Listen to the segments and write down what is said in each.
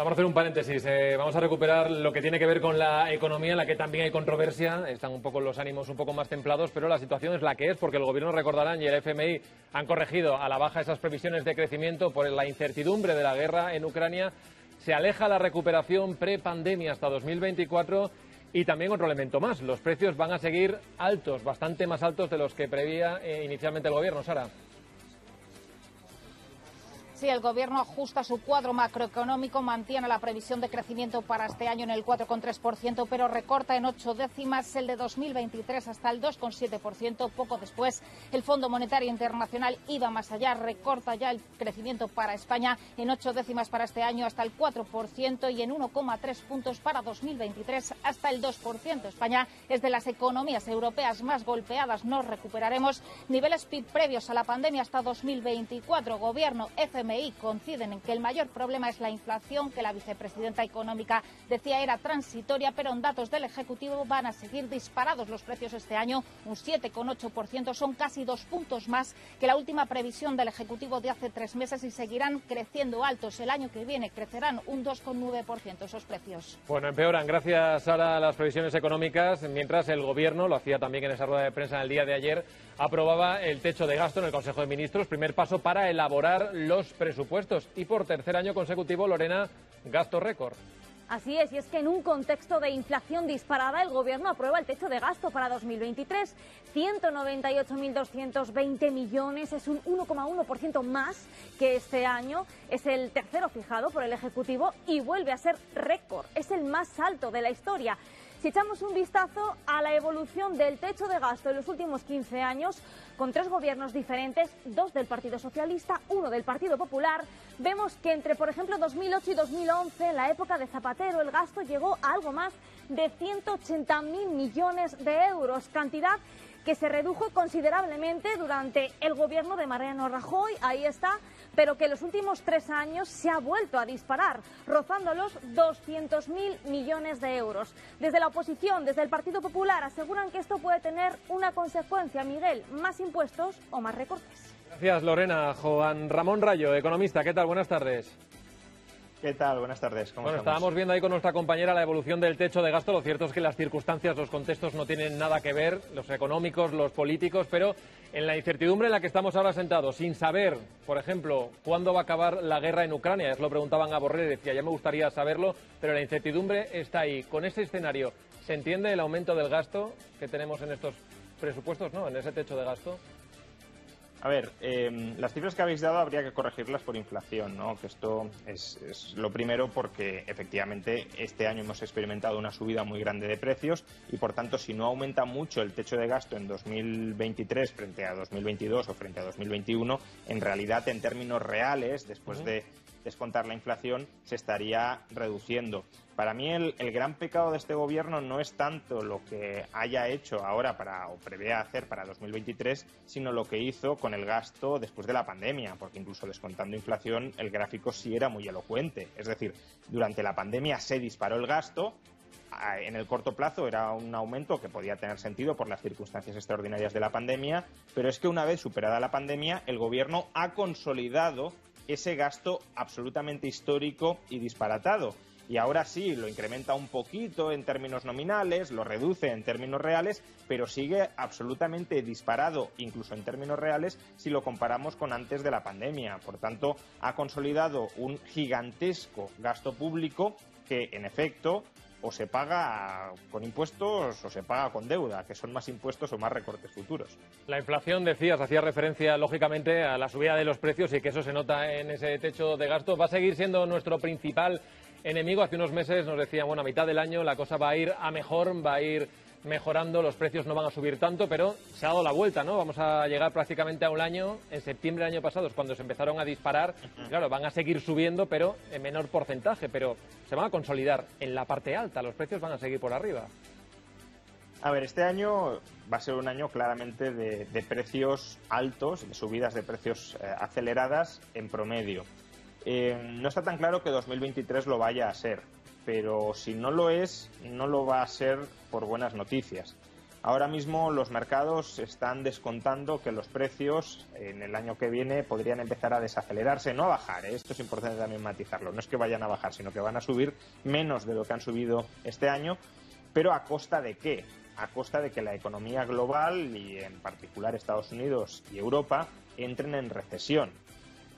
Vamos a hacer un paréntesis. Eh, vamos a recuperar lo que tiene que ver con la economía, en la que también hay controversia. Están un poco los ánimos un poco más templados, pero la situación es la que es, porque el gobierno recordarán y el FMI han corregido a la baja esas previsiones de crecimiento por la incertidumbre de la guerra en Ucrania. Se aleja la recuperación pre-pandemia hasta 2024 y también otro elemento más, los precios van a seguir altos, bastante más altos de los que prevía eh, inicialmente el gobierno, Sara. Sí, el Gobierno ajusta su cuadro macroeconómico, mantiene la previsión de crecimiento para este año en el 4,3%, pero recorta en ocho décimas el de 2023 hasta el 2,7%. Poco después, el Fondo Monetario Internacional iba más allá, recorta ya el crecimiento para España en ocho décimas para este año hasta el 4% y en 1,3 puntos para 2023 hasta el 2%. España es de las economías europeas más golpeadas. No recuperaremos niveles PIB previos a la pandemia hasta 2024. Gobierno, FMI coinciden en que el mayor problema es la inflación, que la vicepresidenta económica decía era transitoria, pero en datos del Ejecutivo van a seguir disparados los precios este año, un 7,8%, son casi dos puntos más que la última previsión del Ejecutivo de hace tres meses y seguirán creciendo altos. El año que viene crecerán un 2,9% esos precios. Bueno, empeoran gracias ahora a las previsiones económicas, mientras el Gobierno, lo hacía también en esa rueda de prensa en el día de ayer, aprobaba el techo de gasto en el Consejo de Ministros, primer paso para elaborar los presupuestos. Y por tercer año consecutivo, Lorena, gasto récord. Así es, y es que en un contexto de inflación disparada, el Gobierno aprueba el techo de gasto para 2023. 198.220 millones, es un 1,1% más que este año. Es el tercero fijado por el Ejecutivo y vuelve a ser récord. Es el más alto de la historia. Si echamos un vistazo a la evolución del techo de gasto en los últimos 15 años, con tres gobiernos diferentes, dos del Partido Socialista, uno del Partido Popular, vemos que entre, por ejemplo, 2008 y 2011, en la época de Zapatero, el gasto llegó a algo más de 180.000 millones de euros, cantidad que se redujo considerablemente durante el gobierno de Mariano Rajoy, ahí está, pero que en los últimos tres años se ha vuelto a disparar, rozando los 200.000 millones de euros. Desde la oposición, desde el Partido Popular, aseguran que esto puede tener una consecuencia, Miguel, más impuestos o más recortes. Gracias, Lorena. Juan Ramón Rayo, economista, ¿qué tal? Buenas tardes. ¿Qué tal? Buenas tardes. bueno, estábamos viendo ahí con nuestra compañera la evolución del techo de gasto. Lo cierto es que las circunstancias, los contextos no tienen nada que ver, los económicos, los políticos, pero en la incertidumbre en la que estamos ahora sentados, sin saber, por ejemplo, cuándo va a acabar la guerra en Ucrania, lo preguntaban a Borrell, decía, ya me gustaría saberlo, pero la incertidumbre está ahí. Con ese escenario, ¿se entiende el aumento del gasto que tenemos en estos presupuestos, no, en ese techo de gasto? A ver, em, las cifras que habéis dado habría que corregirlas por inflación, ¿no? Que esto es, lo primero porque efectivamente este año hemos experimentado una subida muy grande de precios y por tanto si no aumenta mucho el techo de gasto en 2023 frente a 2022 o frente a 2021, en realidad en términos reales, después de descontar la inflación, se estaría reduciendo. Para mí el, gran pecado de este gobierno no es tanto lo que haya hecho ahora para o prevea hacer para 2023, sino lo que hizo con el gasto después de la pandemia, porque incluso descontando inflación el gráfico sí era muy elocuente. Es decir, durante la pandemia se disparó el gasto, en el corto plazo era un aumento que podía tener sentido por las circunstancias extraordinarias de la pandemia, pero es que una vez superada la pandemia, el gobierno ha consolidado ese gasto absolutamente histórico y disparatado y ahora sí lo incrementa un poquito en términos nominales, lo reduce en términos reales, pero sigue absolutamente disparado, incluso en términos reales, si lo comparamos con antes de la pandemia. Por tanto, ha consolidado un gigantesco gasto público que, en efecto, o se paga con impuestos o se paga con deuda, que son más impuestos o más recortes futuros. La inflación, decías, hacía referencia lógicamente a la subida de los precios y que eso se nota en ese techo de gasto. ¿Va a seguir siendo nuestro principal enemigo. Hace unos meses nos decían, bueno, a mitad del año la cosa va a ir a mejor, va a ir mejorando, los precios no van a subir tanto, pero se ha dado la vuelta, ¿no? Vamos a llegar prácticamente a un año, en septiembre del año pasado es cuando se empezaron a disparar, claro, van a seguir subiendo, pero en menor porcentaje, pero se van a consolidar en la parte alta, los precios van a seguir por arriba. A ver, este año va a ser un año claramente de, precios altos, de subidas de precios eh, aceleradas en promedio. Eh, no está tan claro que 2023 lo vaya a ser, pero si no lo es, no lo va a ser por buenas noticias. Ahora mismo los mercados están descontando que los precios en el año que viene podrían empezar a desacelerarse, no a bajar, ¿eh? esto es importante también matizarlo, no es que vayan a bajar, sino que van a subir menos de lo que han subido este año, pero a costa de qué? a costa de que la economía global y en particular Estados Unidos y Europa entren en recesión.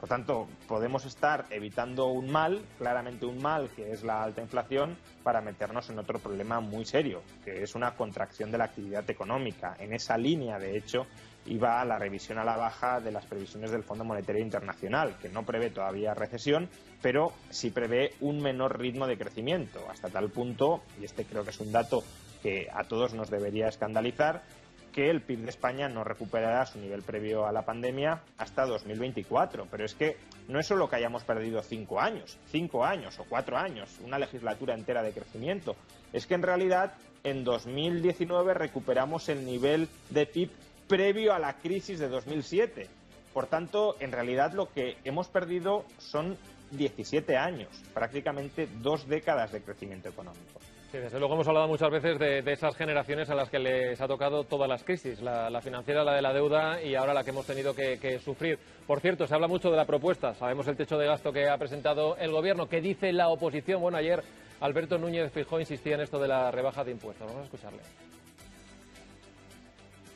Por tanto, podemos estar evitando un mal, claramente un mal, que es la alta inflación, para meternos en otro problema muy serio, que es una contracción de la actividad económica. En esa línea, de hecho, iba la revisión a la baja de las previsiones del Fondo Monetario Internacional, que no prevé todavía recesión, pero sí prevé un menor ritmo de crecimiento, hasta tal punto, y este creo que es un dato que a todos nos debería escandalizar que el PIB de España no recuperará su nivel previo a la pandemia hasta 2024. Pero es que no es solo que hayamos perdido cinco años, cinco años o cuatro años, una legislatura entera de crecimiento. Es que en realidad en 2019 recuperamos el nivel de PIB previo a la crisis de 2007. Por tanto, en realidad lo que hemos perdido son 17 años, prácticamente dos décadas de crecimiento económico. Sí, desde luego hemos hablado muchas veces de, esas generaciones a las que les ha tocado todas las crisis, la, financiera, la de la deuda y ahora la que hemos tenido que, sufrir. Por cierto, se habla mucho de la propuesta, sabemos el techo de gasto que ha presentado el Gobierno. ¿Qué dice la oposición? Bueno, ayer Alberto Núñez Fijó insistía en esto de la rebaja de impuestos. Vamos a escucharle.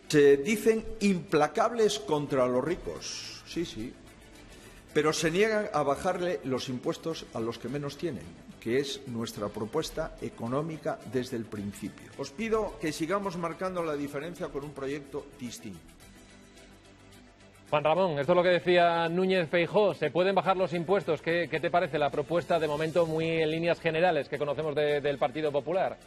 Se dicen implacables contra los ricos. Sí, sí, pero se niegan a bajarle los impuestos a los que menos tienen, que es nuestra propuesta económica desde el principio. Os pido que sigamos marcando la diferencia con un proyecto distinto. Juan Ramón, esto es lo que decía Núñez Feijó. ¿Se pueden bajar los impuestos? ¿Qué, te parece la propuesta de momento muy en líneas generales que conocemos del Partido Popular?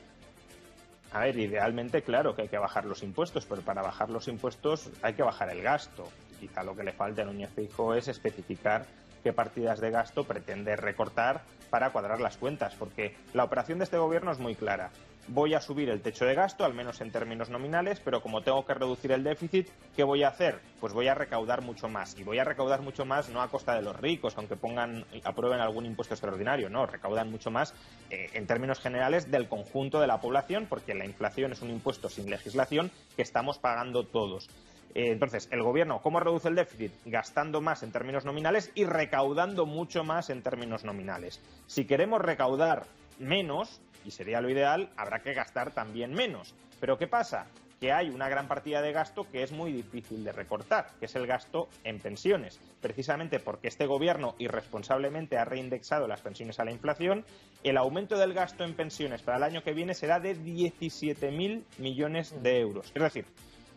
A ver, idealmente, claro que hay que bajar los impuestos, pero para bajar los impuestos hay que bajar el gasto. Quizá lo que le falta a Núñez Fijo es especificar qué partidas de gasto pretende recortar para cuadrar las cuentas, porque la operación de este gobierno es muy clara voy a subir el techo de gasto, al menos en términos nominales, pero como tengo que reducir el déficit, ¿qué voy a hacer? Pues voy a recaudar mucho más. Y voy a recaudar mucho más no a costa de los ricos, aunque pongan, aprueben algún impuesto extraordinario, no, recaudan mucho más eh, en términos generales del conjunto de la población, porque la inflación es un impuesto sin legislación que estamos pagando todos. Eh, entonces, el gobierno, ¿cómo reduce el déficit? Gastando más en términos nominales y recaudando mucho más en términos nominales. Si queremos recaudar menos, y sería lo ideal, habrá que gastar también menos. Pero ¿qué pasa? que hay una gran partida de gasto que es muy difícil de recortar, que es el gasto en pensiones. Precisamente porque este gobierno irresponsablemente ha reindexado las pensiones a la inflación, el aumento del gasto en pensiones para el año que viene será de 17.000 millones de euros. Es decir,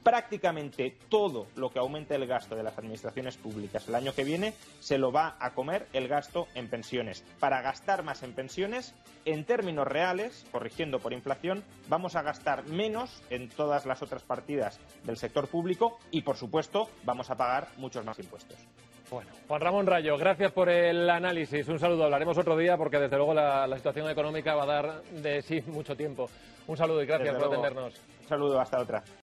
prácticamente todo lo que aumente el gasto de las administraciones públicas el año que viene se lo va a comer el gasto en pensiones. Para gastar más en pensiones, en términos reales, corrigiendo por inflación, vamos a gastar menos en todas las otras partidas del sector público y, por supuesto, vamos a pagar muchos más impuestos. Bueno, Juan Ramón Rayo, gracias por el análisis. Un saludo. Hablaremos otro día porque, desde luego, la, situación económica va a dar de sí mucho tiempo. Un saludo y gracias por atendernos. Un saludo, hasta otra.